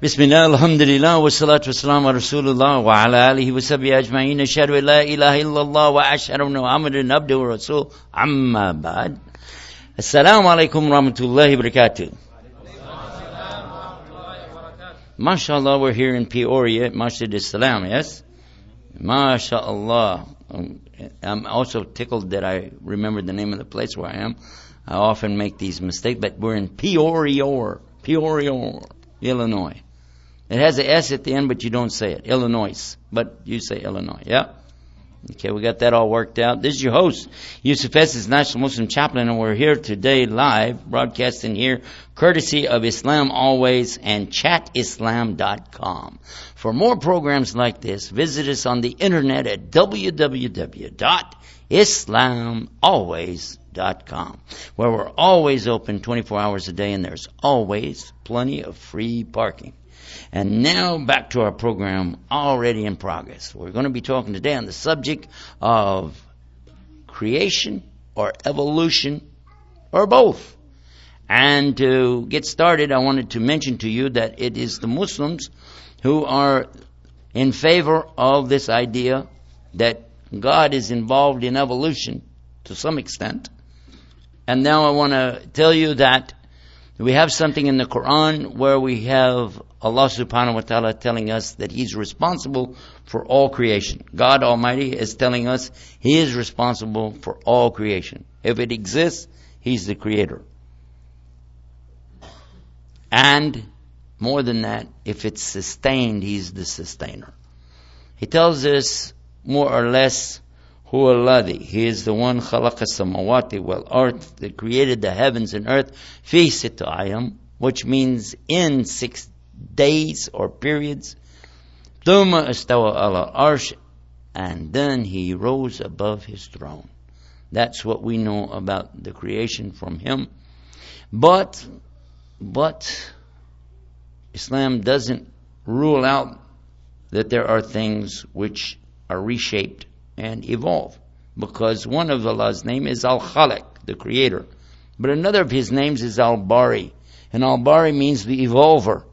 Bismillah, alhamdulillah, wa salatu rasulullah wa ala alihi wa sabi ajma'in. Ashadu la ilaha illallah wa ashadu muhammadin wa rasul. Amma. Assalamu alaikum rahmatullahi wa barakatuh. MashaAllah, we're here in Peoria Masjid Islam, yes? MashaAllah. I'm also tickled that I remembered the name of the place where I am. I often make these mistakes, but we're in Peoria. Peoria. Illinois. It has a S at the end, but you don't say it. Illinois. But you say Illinois, yeah? Okay, we got that all worked out. This is your host, Yusuf Estes, National Muslim Chaplain, and we're here today live, broadcasting here, courtesy of Islam Always and chatislam.com. For more programs like this, visit us on the internet at www.islamalways.com, where we're always open 24 hours a day and there's always plenty of free parking. And now back to our program already in progress. We're going to be talking today on the subject of creation or evolution or both. And to get started, I wanted to mention to you that it is the Muslims who are in favor of this idea that God is involved in evolution to some extent. And now I want to tell you that we have something in the Quran where we have Allah subhanahu wa ta'ala telling us that He's responsible for all creation. God Almighty is telling us He is responsible for all creation. If it exists, He's the creator. And more than that, if it's sustained, He's the sustainer. He tells us more or less Hu Aladi. He is the one who samawati earth that created the heavens and earth fi sitayam, which means in six days or periods. Thumma astawa ala arsh, and then he rose above his throne. That's what we know about the creation from him. But, but, Islam doesn't rule out that there are things which are reshaped and evolve. Because one of Allah's name is Al-Khalik, the creator. But another of his names is Al-Bari. And Al-Bari means the evolver,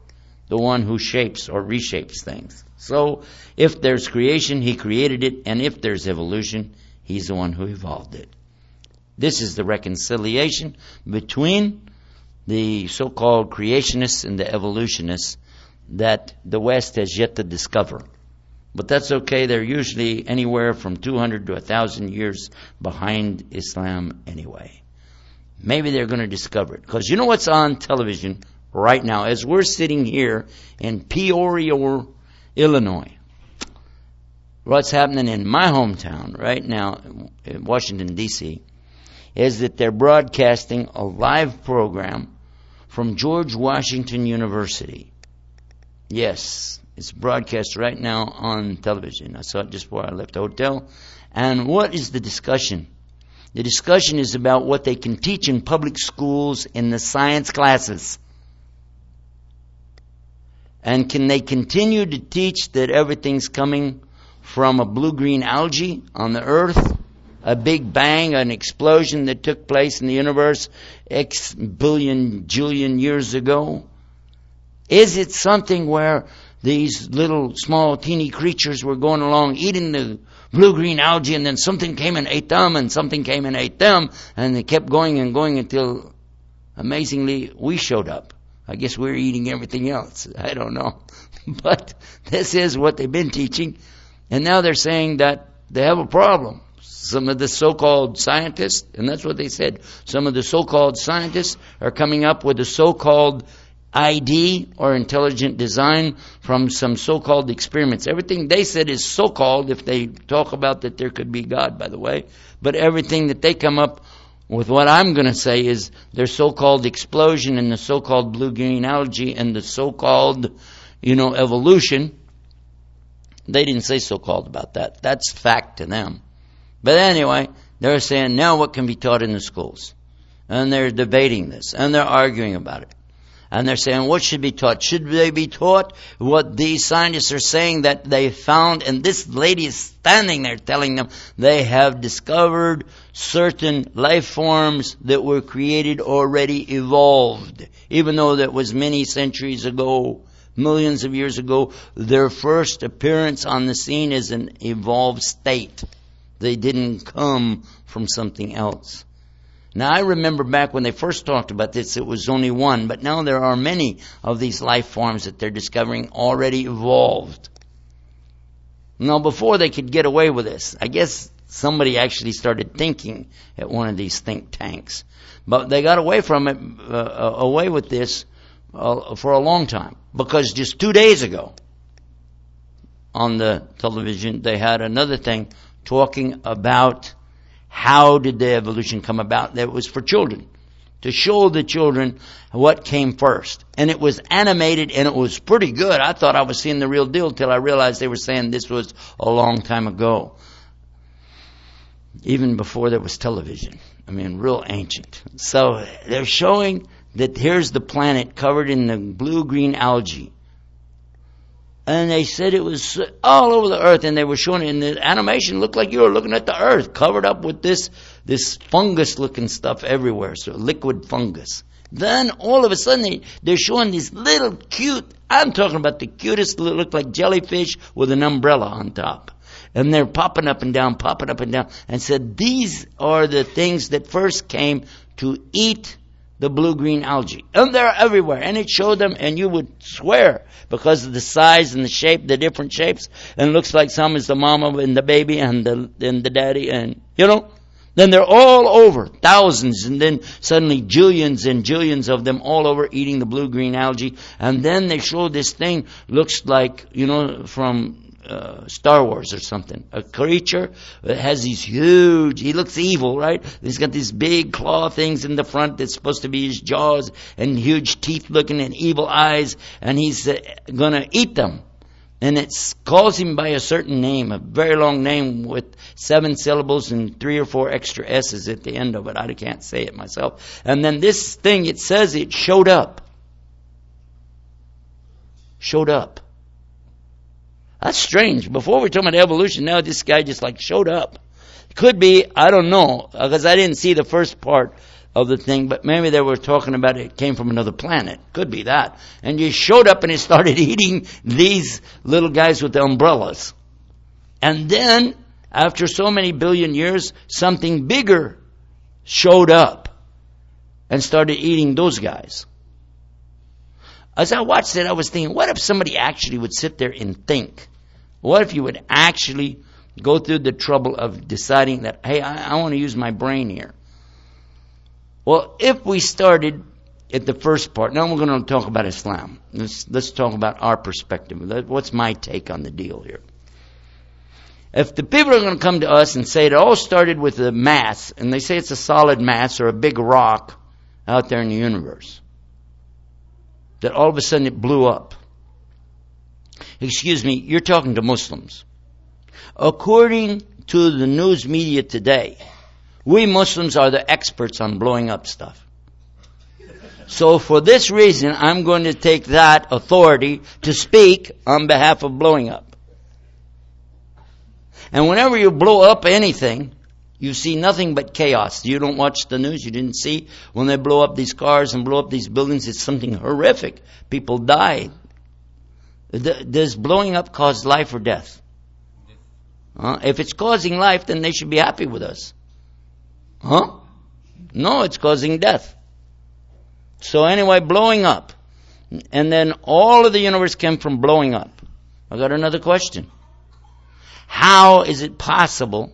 the one who shapes or reshapes things. So, if there's creation, he created it, and if there's evolution, he's the one who evolved it. This is the reconciliation between the so-called creationists and the evolutionists that the West has yet to discover. But that's okay. They're usually anywhere from 200 to 1,000 years behind Islam anyway. Maybe they're going to discover it. Because you know what's on television right now? As we're sitting here in Peoria, Illinois, what's happening in my hometown right now, in Washington, D.C., is that they're broadcasting a live program from George Washington University. Yes, it's broadcast right now on television. I saw it just before I left the hotel. And what is the discussion? The discussion is about what they can teach in public schools in the science classes. And can they continue to teach that everything's coming from a blue-green algae on the earth? A big bang, an explosion that took place in the universe X billion, jillion years ago? Is it something where these little small teeny creatures were going along eating the blue green algae and then something came and ate them and something came and ate them and they kept going and going until amazingly we showed up. I guess we're eating everything else. I don't know. But this is what they've been teaching. And now they're saying that they have a problem. Some of the so-called scientists, and that's what they said, some of the so-called scientists are coming up with a so-called ID or intelligent design from some so-called experiments. Everything they said is so-called if they talk about that there could be God, by the way. But everything that they come up with what I'm going to say is their so-called explosion and the so-called blue-green algae and the so-called, you know, evolution. They didn't say so-called about that. That's fact to them. But anyway, they're saying now what can be taught in the schools. And they're debating this and they're arguing about it and they're saying what should be taught? Should they be taught what these scientists are saying that they found? And this lady is standing there telling them they have discovered certain life forms that were created already evolved, even though that was many centuries ago. millions of years ago, their first appearance on the scene is an evolved state. They didn't come from something else. Now I remember back when they first talked about this, it was only one, but now there are many of these life forms that they're discovering already evolved. Now before they could get away with this, I guess somebody actually started thinking at one of these think tanks. But they got away from it, uh, uh, away with this uh, for a long time. Because just two days ago, on the television, they had another thing talking about how did the evolution come about that was for children to show the children what came first. And it was animated and it was pretty good. I thought I was seeing the real deal till I realized they were saying this was a long time ago. Even before there was television. I mean, real ancient. So they're showing that here's the planet covered in the blue-green algae. And they said it was all over the earth and they were showing it and the animation looked like you were looking at the earth covered up with this, this fungus looking stuff everywhere. So liquid fungus. Then all of a sudden they, they're showing these little cute, I'm talking about the cutest, look like jellyfish with an umbrella on top. And they're popping up and down, popping up and down, and said these are the things that first came to eat the blue-green algae. And they're everywhere. And it showed them, and you would swear, because of the size and the shape, the different shapes, and it looks like some is the mama and the baby and the, and the daddy, and, you know, then they're all over, thousands, and then suddenly jillions and jillions of them all over eating the blue-green algae. And then they show this thing, looks like, you know, from uh, Star Wars or something. A creature that has these huge, he looks evil, right? He's got these big claw things in the front that's supposed to be his jaws and huge teeth looking and evil eyes and he's uh, gonna eat them. And it calls him by a certain name, a very long name with seven syllables and three or four extra S's at the end of it. I can't say it myself. And then this thing, it says it showed up. Showed up. That's strange. Before we were talking about evolution, now this guy just like showed up. Could be, I don't know, because I didn't see the first part of the thing, but maybe they were talking about it came from another planet. Could be that. And he showed up and he started eating these little guys with the umbrellas. And then, after so many billion years, something bigger showed up and started eating those guys. As I watched it, I was thinking, what if somebody actually would sit there and think? What if you would actually go through the trouble of deciding that, hey, I, I want to use my brain here? Well, if we started at the first part, now we're going to talk about Islam. Let's, let's talk about our perspective. What's my take on the deal here? If the people are going to come to us and say it all started with a mass, and they say it's a solid mass or a big rock out there in the universe, that all of a sudden it blew up. Excuse me, you're talking to Muslims. According to the news media today, we Muslims are the experts on blowing up stuff. So for this reason, I'm going to take that authority to speak on behalf of blowing up. And whenever you blow up anything, you see nothing but chaos. You don't watch the news. You didn't see when they blow up these cars and blow up these buildings. It's something horrific. People die. Does blowing up cause life or death? Uh, if it's causing life, then they should be happy with us. Huh? No, it's causing death. So anyway, blowing up. And then all of the universe came from blowing up. I got another question. How is it possible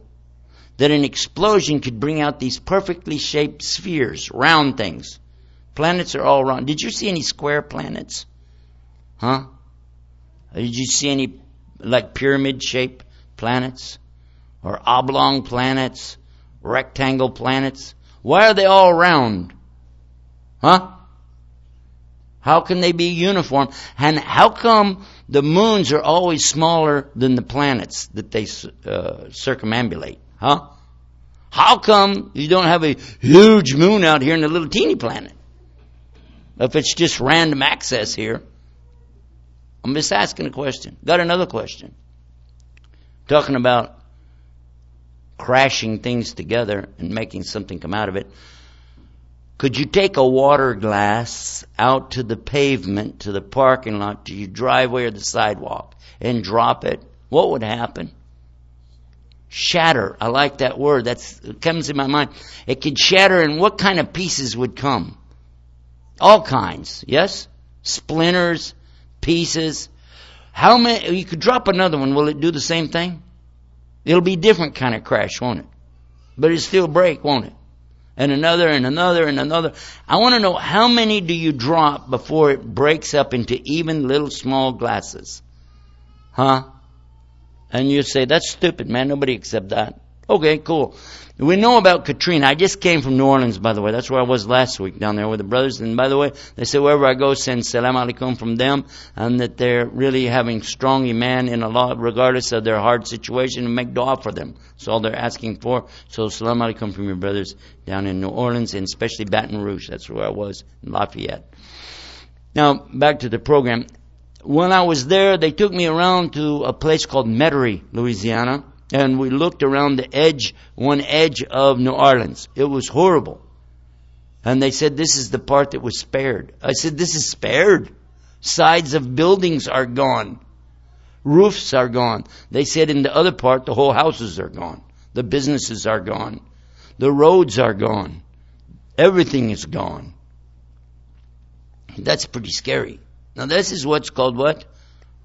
that an explosion could bring out these perfectly shaped spheres, round things? Planets are all round. Did you see any square planets? Huh? Did you see any like pyramid shaped planets? Or oblong planets? Rectangle planets? Why are they all round? Huh? How can they be uniform? And how come the moons are always smaller than the planets that they uh, circumambulate? Huh? How come you don't have a huge moon out here in a little teeny planet? If it's just random access here. I'm just asking a question. Got another question. Talking about crashing things together and making something come out of it. Could you take a water glass out to the pavement, to the parking lot, to your driveway or the sidewalk, and drop it? What would happen? Shatter. I like that word. That's it comes in my mind. It could shatter, and what kind of pieces would come? All kinds. Yes, splinters, pieces. How many? You could drop another one. Will it do the same thing? It'll be different kind of crash, won't it? But it'll still break, won't it? And another and another and another. I want to know how many do you drop before it breaks up into even little small glasses? Huh? And you say, that's stupid, man. Nobody accept that. Okay, cool. We know about Katrina. I just came from New Orleans, by the way. That's where I was last week, down there with the brothers. And by the way, they say wherever I go, send salam alaikum from them, and that they're really having strong iman in Allah, regardless of their hard situation, and make dua for them. That's all they're asking for. So salam alaikum from your brothers down in New Orleans, and especially Baton Rouge. That's where I was, in Lafayette. Now, back to the program. When I was there, they took me around to a place called Metairie, Louisiana and we looked around the edge, one edge of New Orleans. It was horrible. And they said, this is the part that was spared. I said, this is spared. Sides of buildings are gone. Roofs are gone. They said in the other part, the whole houses are gone. The businesses are gone. The roads are gone. Everything is gone. That's pretty scary. Now this is what's called what?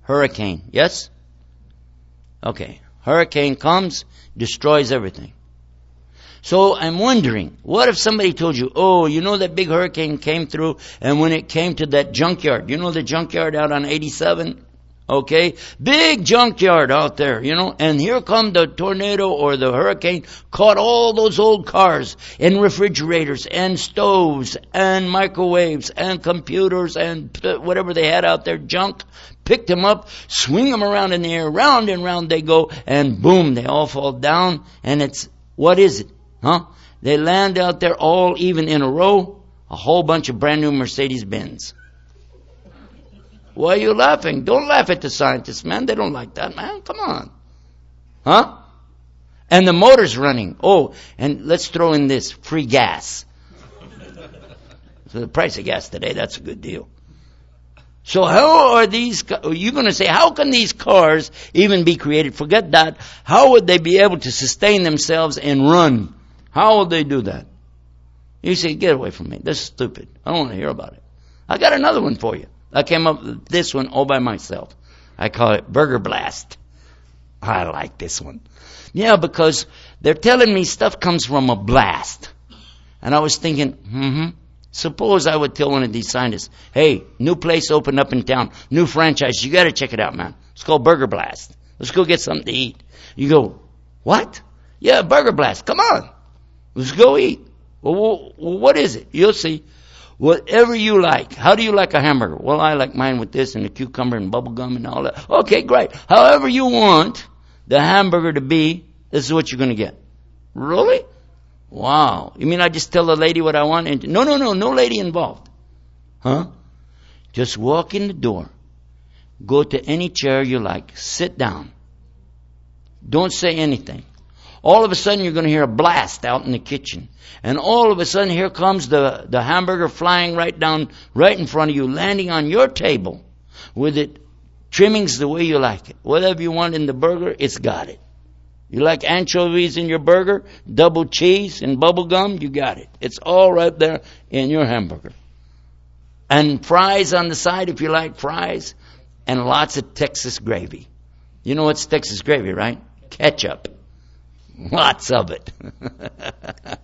Hurricane. Yes? Okay. Hurricane comes, destroys everything. So I'm wondering, what if somebody told you, oh, you know that big hurricane came through and when it came to that junkyard, you know the junkyard out on 87? Okay? Big junkyard out there, you know, and here come the tornado or the hurricane, caught all those old cars and refrigerators and stoves and microwaves and computers and whatever they had out there, junk, picked them up, swing them around in the air, round and round they go, and boom, they all fall down, and it's, what is it? Huh? They land out there all even in a row, a whole bunch of brand new Mercedes Benz. Why are you laughing? Don't laugh at the scientists, man. They don't like that, man. Come on. Huh? And the motor's running. Oh, and let's throw in this free gas. so the price of gas today, that's a good deal. So how are these, you're going to say, how can these cars even be created? Forget that. How would they be able to sustain themselves and run? How would they do that? You say, get away from me. This is stupid. I don't want to hear about it. I got another one for you. I came up with this one all by myself. I call it Burger Blast. I like this one. Yeah, because they're telling me stuff comes from a blast. And I was thinking, hmm Suppose I would tell one of these scientists, hey, new place opened up in town, new franchise, you gotta check it out, man. It's called Burger Blast. Let's go get something to eat. You go, what? Yeah, Burger Blast, come on. Let's go eat. Well, what is it? You'll see. Whatever you like. How do you like a hamburger? Well, I like mine with this and the cucumber and bubble gum and all that. Okay, great. However you want the hamburger to be, this is what you're gonna get. Really? Wow. You mean I just tell the lady what I want? And no, no, no, no lady involved. Huh? Just walk in the door. Go to any chair you like. Sit down. Don't say anything. All of a sudden you're going to hear a blast out in the kitchen. And all of a sudden here comes the, the hamburger flying right down, right in front of you, landing on your table with it trimmings the way you like it. Whatever you want in the burger, it's got it. You like anchovies in your burger, double cheese and bubble gum? You got it. It's all right there in your hamburger. And fries on the side if you like fries, and lots of Texas gravy. You know what's Texas gravy, right? Ketchup. Lots of it.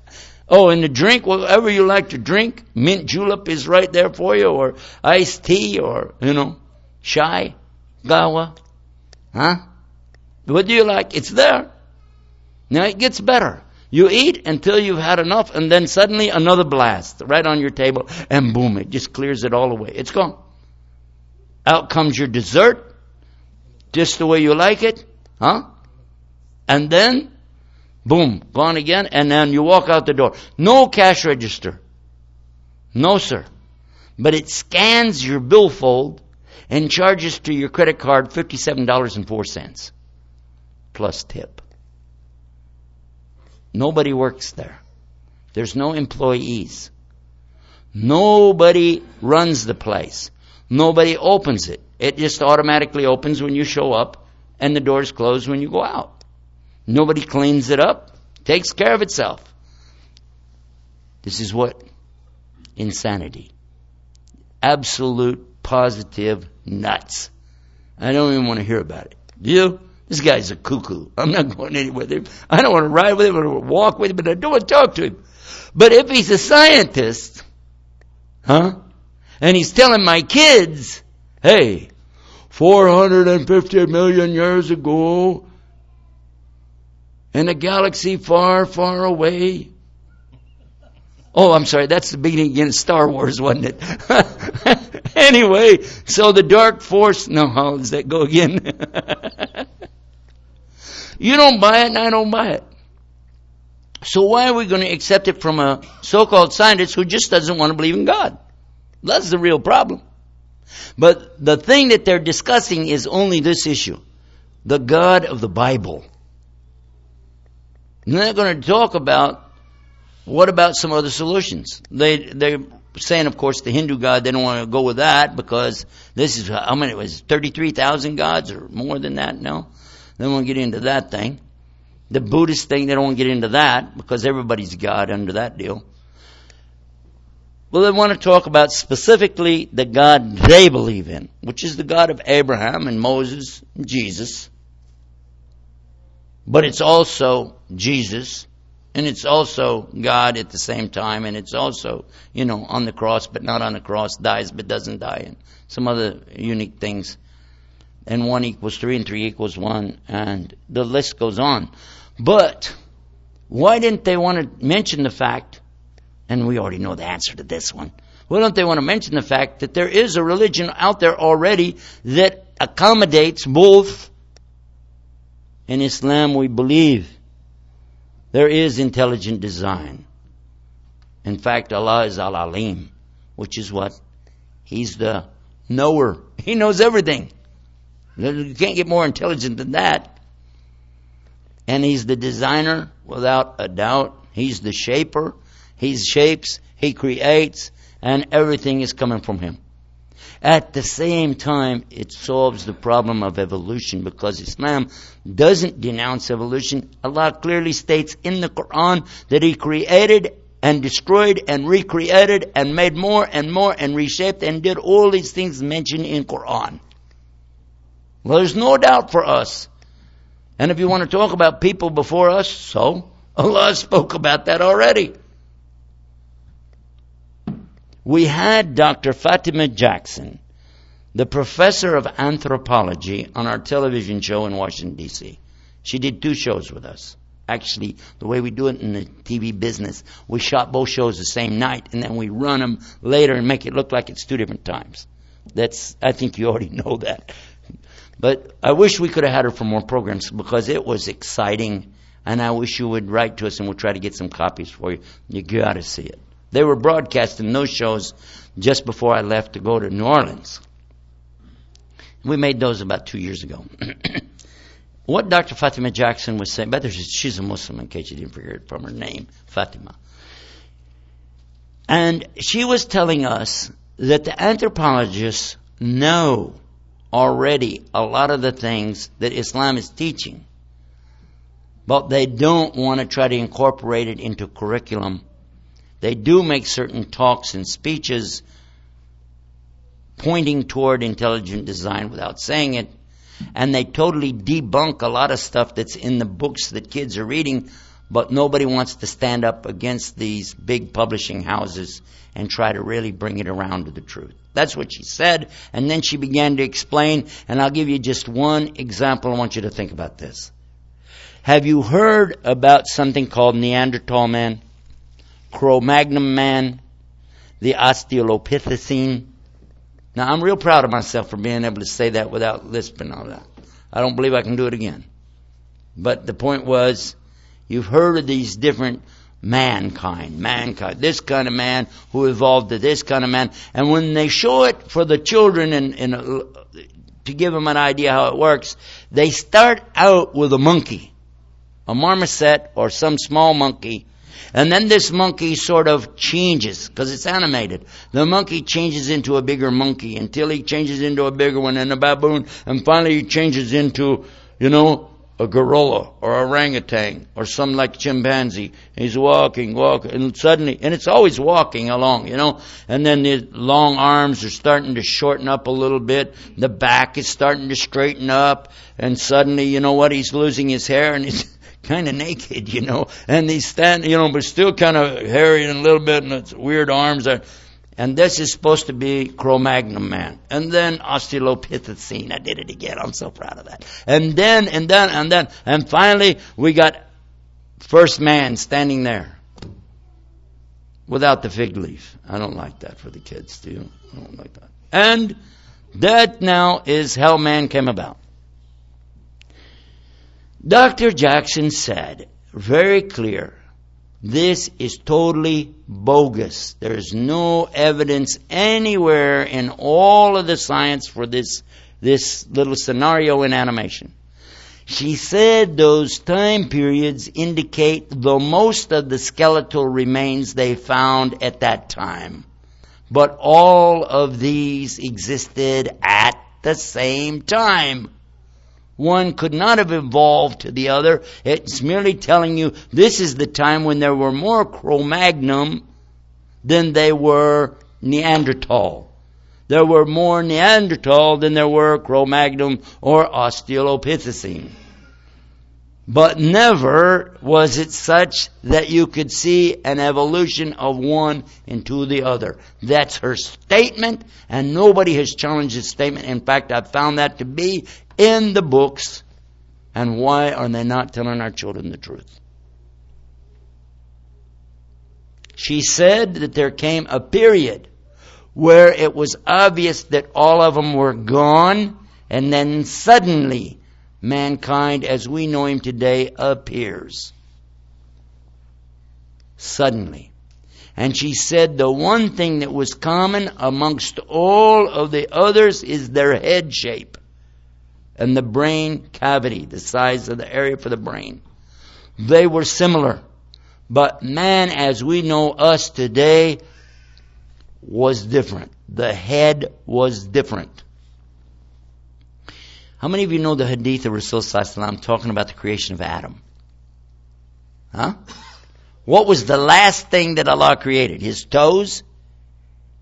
oh, and the drink, whatever you like to drink, mint julep is right there for you, or iced tea, or, you know, chai, gawa. Huh? What do you like? It's there. Now it gets better. You eat until you've had enough, and then suddenly another blast right on your table, and boom, it just clears it all away. It's gone. Out comes your dessert, just the way you like it, huh? And then, boom, gone again, and then you walk out the door. No cash register. No, sir. But it scans your billfold and charges to your credit card $57.04 plus tip. Nobody works there. There's no employees. Nobody runs the place. Nobody opens it. It just automatically opens when you show up and the doors close when you go out. Nobody cleans it up. Takes care of itself. This is what? Insanity. Absolute, positive nuts. I don't even want to hear about it. Do you? This guy's a cuckoo. I'm not going anywhere with him. I don't want to ride with him. I don't want to walk with him, but I don't want to talk to him. But if he's a scientist, huh? And he's telling my kids, hey, 450 million years ago, in a galaxy far, far away. Oh, I'm sorry, that's the beginning of Star Wars, wasn't it? anyway, so the dark force, no, how does that go again? you don't buy it and I don't buy it. So why are we going to accept it from a so-called scientist who just doesn't want to believe in God? That's the real problem. But the thing that they're discussing is only this issue. The God of the Bible. And they're going to talk about what about some other solutions. They they're saying, of course, the Hindu God. They don't want to go with that because this is how many it was thirty three thousand gods or more than that. No, they don't get into that thing. The Buddhist thing, they don't want to get into that because everybody's God under that deal. Well, they want to talk about specifically the God they believe in, which is the God of Abraham and Moses and Jesus. But it's also Jesus, and it's also God at the same time, and it's also, you know, on the cross, but not on the cross, dies but doesn't die, and some other unique things. And one equals three, and three equals one, and the list goes on. But, why didn't they want to mention the fact and we already know the answer to this one. Why don't they want to mention the fact that there is a religion out there already that accommodates both? In Islam, we believe there is intelligent design. In fact, Allah is Al Alim, which is what? He's the knower. He knows everything. You can't get more intelligent than that. And He's the designer without a doubt. He's the shaper. He shapes, He creates, and everything is coming from Him. At the same time, it solves the problem of evolution because Islam doesn't denounce evolution. Allah clearly states in the Quran that He created and destroyed and recreated and made more and more and reshaped and did all these things mentioned in Quran. Well, there's no doubt for us. And if you want to talk about people before us, so Allah spoke about that already. We had Dr. Fatima Jackson, the professor of anthropology, on our television show in Washington, D.C. She did two shows with us. Actually, the way we do it in the TV business, we shot both shows the same night and then we run them later and make it look like it's two different times. That's, I think you already know that. But I wish we could have had her for more programs because it was exciting and I wish you would write to us and we'll try to get some copies for you. You gotta see it. They were broadcasting those shows just before I left to go to New Orleans. We made those about two years ago. what Dr. Fatima Jackson was saying, but she's a Muslim in case you didn't figure it from her name, Fatima. And she was telling us that the anthropologists know already a lot of the things that Islam is teaching, but they don't want to try to incorporate it into curriculum they do make certain talks and speeches pointing toward intelligent design without saying it. And they totally debunk a lot of stuff that's in the books that kids are reading, but nobody wants to stand up against these big publishing houses and try to really bring it around to the truth. That's what she said. And then she began to explain, and I'll give you just one example. I want you to think about this. Have you heard about something called Neanderthal man? Cro-Magnon man, the Australopithecine. Now I'm real proud of myself for being able to say that without lisping all that. I don't believe I can do it again. But the point was, you've heard of these different mankind, mankind, this kind of man who evolved to this kind of man. And when they show it for the children and, and uh, to give them an idea how it works, they start out with a monkey, a marmoset or some small monkey, And then this monkey sort of changes, because it's animated. The monkey changes into a bigger monkey until he changes into a bigger one and a baboon, and finally he changes into, you know, a gorilla or orangutan or some like chimpanzee. He's walking, walking, and suddenly, and it's always walking along, you know, and then the long arms are starting to shorten up a little bit. The back is starting to straighten up, and suddenly, you know what, he's losing his hair and he's kind of naked, you know, and he's standing, you know, but still kind of hairy and a little bit, and it's weird arms. Are, and this is supposed to be Cro-Magnon man. And then Australopithecine. I did it again. I'm so proud of that. And then, and then, and then, and finally we got first man standing there. Without the fig leaf. I don't like that for the kids, do you? I don't like that. And that now is how man came about. Dr. Jackson said, very clear, this is totally bogus. There's no evidence anywhere in all of the science for this, this little scenario in animation. She said those time periods indicate the most of the skeletal remains they found at that time. But all of these existed at the same time. One could not have evolved to the other. It's merely telling you this is the time when there were more Cro-Magnon than they were Neanderthal. There were more Neanderthal than there were Cro-Magnon or Australopithecine. But never was it such that you could see an evolution of one into the other. That's her statement, and nobody has challenged this statement. In fact, I've found that to be in the books. And why are they not telling our children the truth? She said that there came a period where it was obvious that all of them were gone, and then suddenly mankind as we know him today appears. Suddenly. And she said the one thing that was common amongst all of the others is their head shape and the brain cavity, the size of the area for the brain. They were similar. But man, as we know us today, was different. The head was different. How many of you know the hadith of Rasulullah talking about the creation of Adam? Huh? What was the last thing that Allah created? His toes?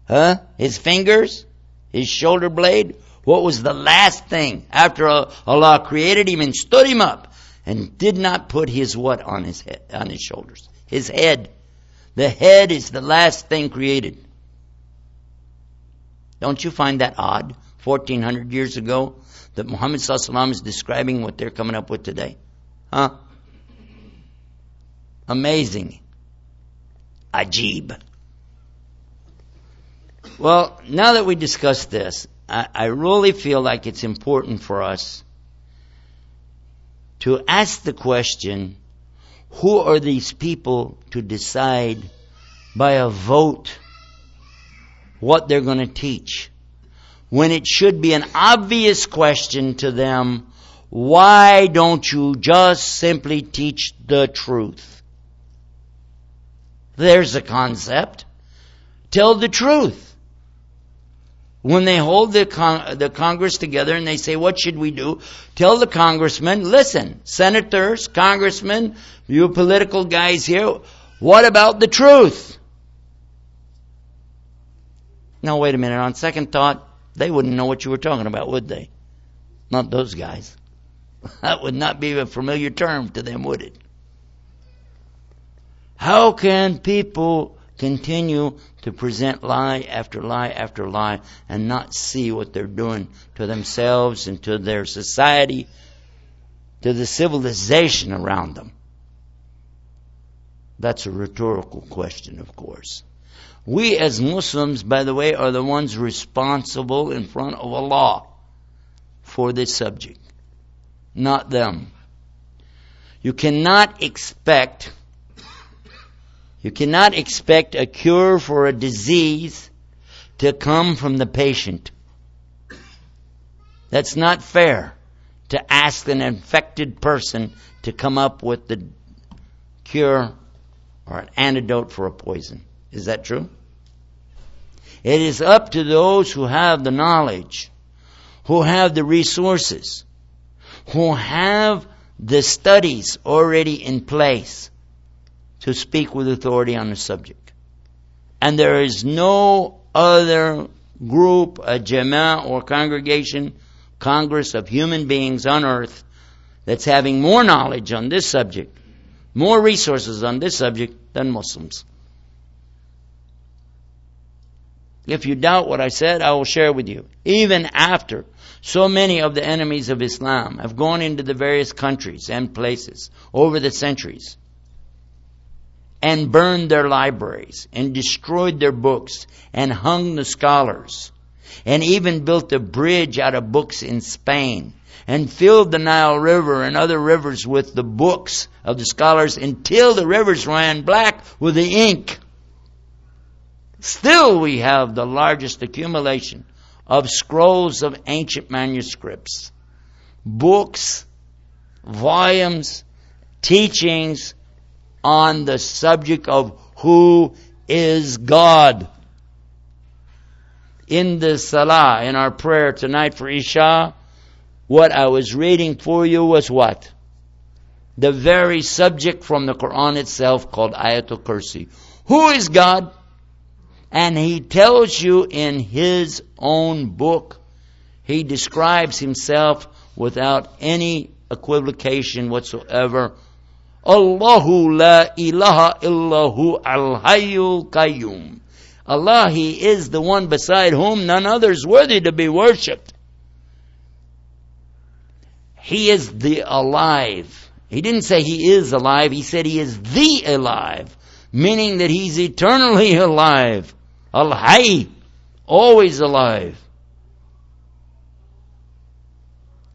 Huh? His fingers? His shoulder blade? What was the last thing after Allah created him and stood him up and did not put his what on his head, on his shoulders? His head. The head is the last thing created. Don't you find that odd? 1400 years ago that Muhammad is describing what they're coming up with today. Huh? Amazing. Ajib. Well, now that we discussed this, I, I really feel like it's important for us to ask the question, who are these people to decide by a vote what they're going to teach? When it should be an obvious question to them, why don't you just simply teach the truth? There's a concept. Tell the truth when they hold the, con- the Congress together and they say, what should we do? Tell the congressmen, listen, senators, congressmen, you political guys here, what about the truth? Now wait a minute, on second thought, they wouldn't know what you were talking about, would they? Not those guys. That would not be a familiar term to them, would it? How can people continue to present lie after lie after lie and not see what they're doing to themselves and to their society, to the civilization around them? That's a rhetorical question, of course. We as Muslims, by the way, are the ones responsible in front of Allah for this subject, not them. You cannot expect you cannot expect a cure for a disease to come from the patient. That's not fair to ask an infected person to come up with the cure or an antidote for a poison. Is that true? It is up to those who have the knowledge, who have the resources, who have the studies already in place to speak with authority on the subject. And there is no other group, a jama'ah or congregation, congress of human beings on earth that's having more knowledge on this subject, more resources on this subject than Muslims. If you doubt what I said, I will share with you. Even after so many of the enemies of Islam have gone into the various countries and places over the centuries and burned their libraries and destroyed their books and hung the scholars and even built a bridge out of books in Spain and filled the Nile River and other rivers with the books of the scholars until the rivers ran black with the ink. Still we have the largest accumulation of scrolls of ancient manuscripts, books, volumes, teachings on the subject of who is God. In the Salah, in our prayer tonight for Isha, what I was reading for you was what? The very subject from the Quran itself called Ayatul Kursi. Who is God? And he tells you in his own book, he describes himself without any equivocation whatsoever. Allahu la ilaha illahu al hayyul qayyum. Allah, He is the one beside whom none other is worthy to be worshipped. He is the alive. He didn't say He is alive, He said He is the alive, meaning that He's eternally alive. Al Hayy, always alive.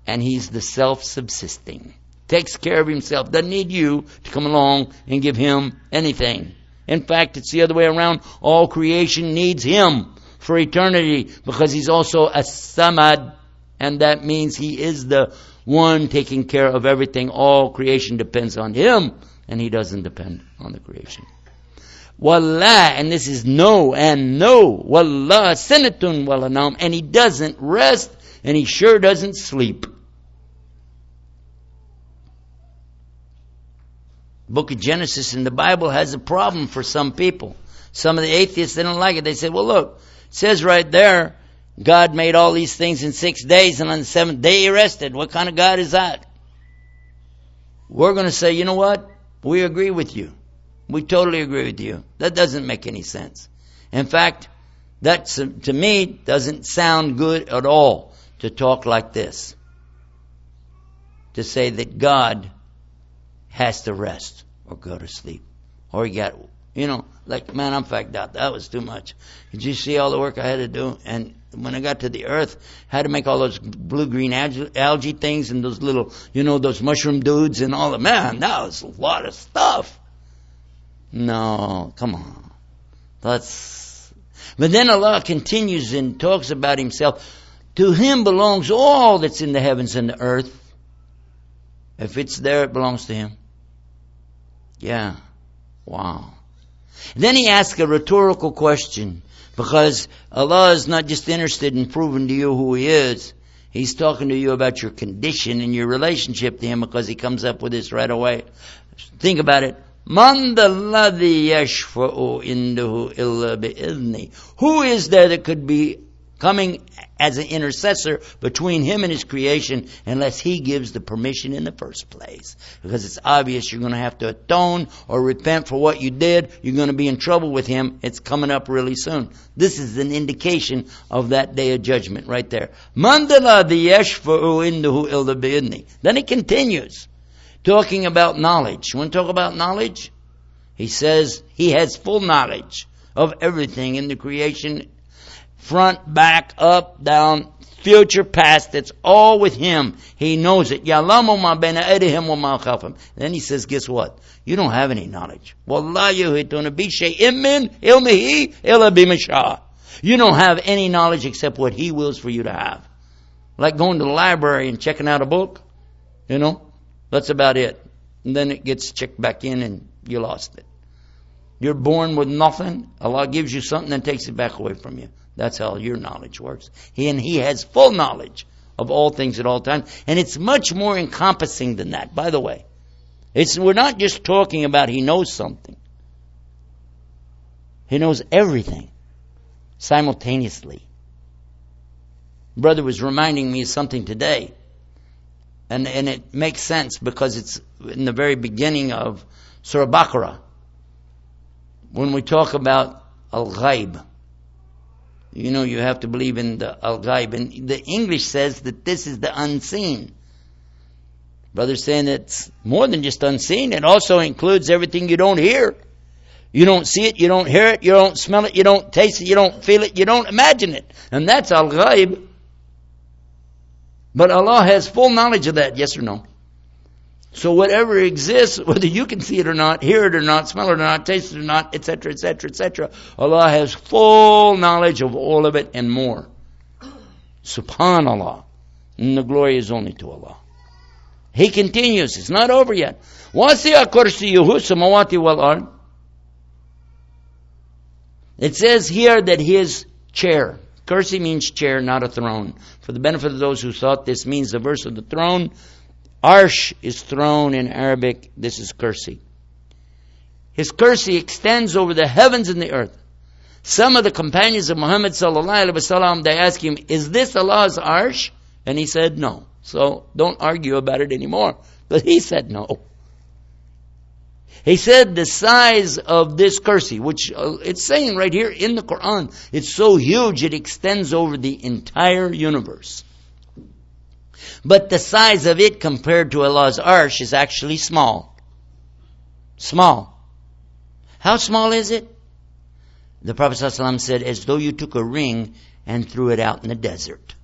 And He's the self subsisting. Takes care of Himself. Doesn't need you to come along and give Him anything. In fact, it's the other way around. All creation needs Him for eternity because He's also a Samad, and that means He is the one taking care of everything. All creation depends on Him, and He doesn't depend on the creation. Wallah, and this is no and no. Wallah, sinatun walanam, and he doesn't rest, and he sure doesn't sleep. Book of Genesis in the Bible has a problem for some people. Some of the atheists, they don't like it. They say, well look, it says right there, God made all these things in six days and on the seventh day he rested. What kind of God is that? We're going to say, you know what? We agree with you. We totally agree with you. That doesn't make any sense. In fact, that to me doesn't sound good at all to talk like this. To say that God has to rest or go to sleep. Or he got, you know, like, man, I'm fagged out. That was too much. Did you see all the work I had to do? And when I got to the earth, I had to make all those blue green algae, algae things and those little, you know, those mushroom dudes and all the Man, that was a lot of stuff. No, come on. That's, but then Allah continues and talks about Himself. To Him belongs all that's in the heavens and the earth. If it's there, it belongs to Him. Yeah. Wow. Then he asks a rhetorical question because Allah is not just interested in proving to you who He is. He's talking to you about your condition and your relationship to Him because He comes up with this right away. Think about it. Man yashfa'u indahu illa. Who is there that could be coming as an intercessor between him and his creation unless he gives the permission in the first place. Because it's obvious you're going to have to atone or repent for what you did. You're going to be in trouble with him. It's coming up really soon. This is an indication of that day of judgment right there. Mandala Then he continues talking about knowledge. You want to talk about knowledge? He says he has full knowledge of everything in the creation, front, back, up, down, future, past. It's all with him. He knows it. Then he says, guess what? You don't have any knowledge. You don't have any knowledge except what he wills for you to have. Like going to the library and checking out a book. You know? That's about it. And then it gets checked back in and you lost it. You're born with nothing. Allah gives you something and takes it back away from you. That's how your knowledge works. He, and He has full knowledge of all things at all times. And it's much more encompassing than that, by the way. It's, we're not just talking about He knows something. He knows everything simultaneously. Brother was reminding me of something today. And, and it makes sense because it's in the very beginning of Surah Baqarah. When we talk about Al-Ghaib, you know, you have to believe in the Al-Ghaib. And the English says that this is the unseen. Brother's saying it's more than just unseen. It also includes everything you don't hear. You don't see it, you don't hear it, you don't smell it, you don't taste it, you don't feel it, you don't imagine it. And that's Al-Ghaib. But Allah has full knowledge of that, yes or no? So whatever exists, whether you can see it or not, hear it or not, smell it or not, taste it or not, etc., etc., etc., Allah has full knowledge of all of it and more. Subhanallah. And the glory is only to Allah. He continues, it's not over yet. وَاسِعَ كُرْسِيُّهُ السَّمَوَاتِ وَالْأَرْضِ It says here that his chair, kursi means chair, not a throne. For the benefit of those who thought this means the verse of the throne, Arsh is throne in Arabic. This is kursi. His kursi extends over the heavens and the earth. Some of the companions of Muhammad sallallahu alaihi wasallam, they asked him, "Is this Allah's arsh?" And he said, "No." So don't argue about it anymore. But he said no. He said the size of this kursi, which uh, it's saying right here in the Quran, it's so huge it extends over the entire universe. But the size of it compared to Allah's arsh is actually small. Small. How small is it? The Prophet ﷺ said, as though you took a ring and threw it out in the desert.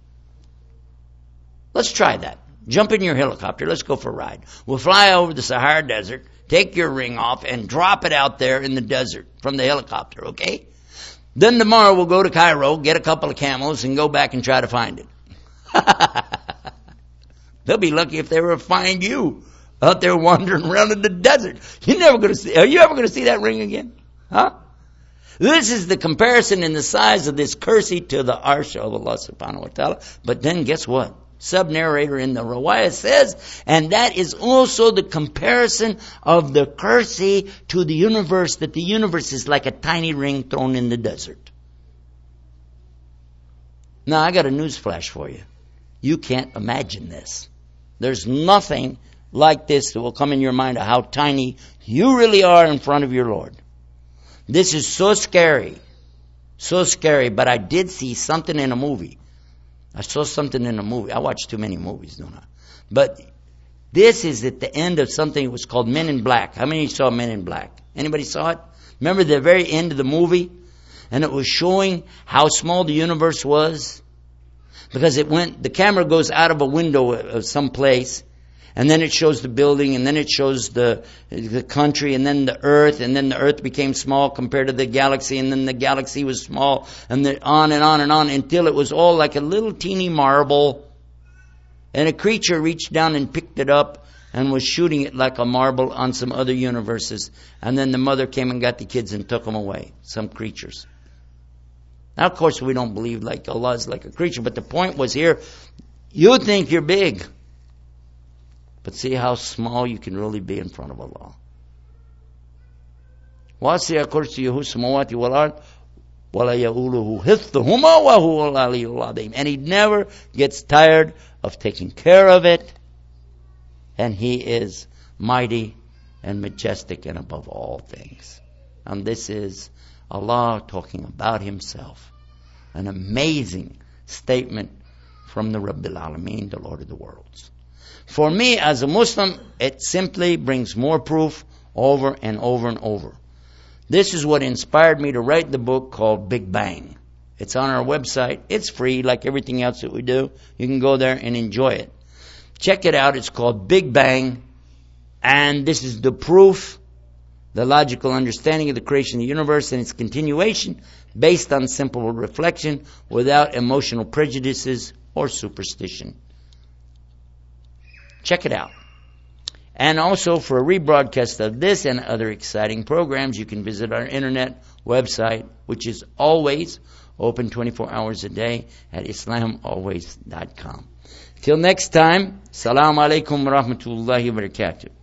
Let's try that. Jump in your helicopter. Let's go for a ride. We'll fly over the Sahara Desert, take your ring off, and drop it out there in the desert from the helicopter, okay? Then tomorrow we'll go to Cairo, get a couple of camels, and go back and try to find it. They'll be lucky if they ever find you out there wandering around in the desert. You're never to see. Are you ever to see that ring again? Huh? This is the comparison in the size of this kursi to the arsh of Allah subhanahu wa ta'ala. But then guess what? Sub-narrator in the Rawaya says, and that is also the comparison of the kursi to the universe, that the universe is like a tiny ring thrown in the desert. Now I got a news flash for you. You can't imagine this. There's nothing like this that will come in your mind of how tiny you really are in front of your Lord. This is so scary. So scary, but I did see something in a movie. I saw something in a movie. I watch too many movies, don't I? But this is at the end of something that was called Men in Black. How many saw Men in Black? Anybody saw it? Remember the very end of the movie? And it was showing how small the universe was? because it went, the camera goes out of a window of some place, and then it shows the building, and then it shows the, the country, and then the earth, and then the earth became small compared to the galaxy, and then the galaxy was small, and then on and on and on until it was all like a little teeny marble, and a creature reached down and picked it up, and was shooting it like a marble on some other universes. And then the mother came and got the kids and took them away, some creatures. Now, of course, we don't believe like Allah is like a creature, but the point was here, you think you're big. But see how small you can really be in front of Allah. واسع كرسيه السماوات والأرض ولا يؤوله حفظهما وهو العلي العظيم and he never gets tired of taking care of it and he is mighty and majestic and above all things and this is Allah talking about Himself. An amazing statement from the Rabbil Alameen, the Lord of the worlds. For me, as a Muslim, it simply brings more proof over and over and over. This is what inspired me to write the book called Big Bang. It's on our website. It's free, like everything else that we do. You can go there and enjoy it. Check it out. It's called Big Bang. And this is the proof the logical understanding of the creation of the universe and its continuation based on simple reflection without emotional prejudices or superstition. Check it out. And also for a rebroadcast of this and other exciting programs, you can visit our internet website, which is always open 24 hours a day at islamalways.com. Till next time, Salam alaikum wa rahmatullahi wa barakatuh.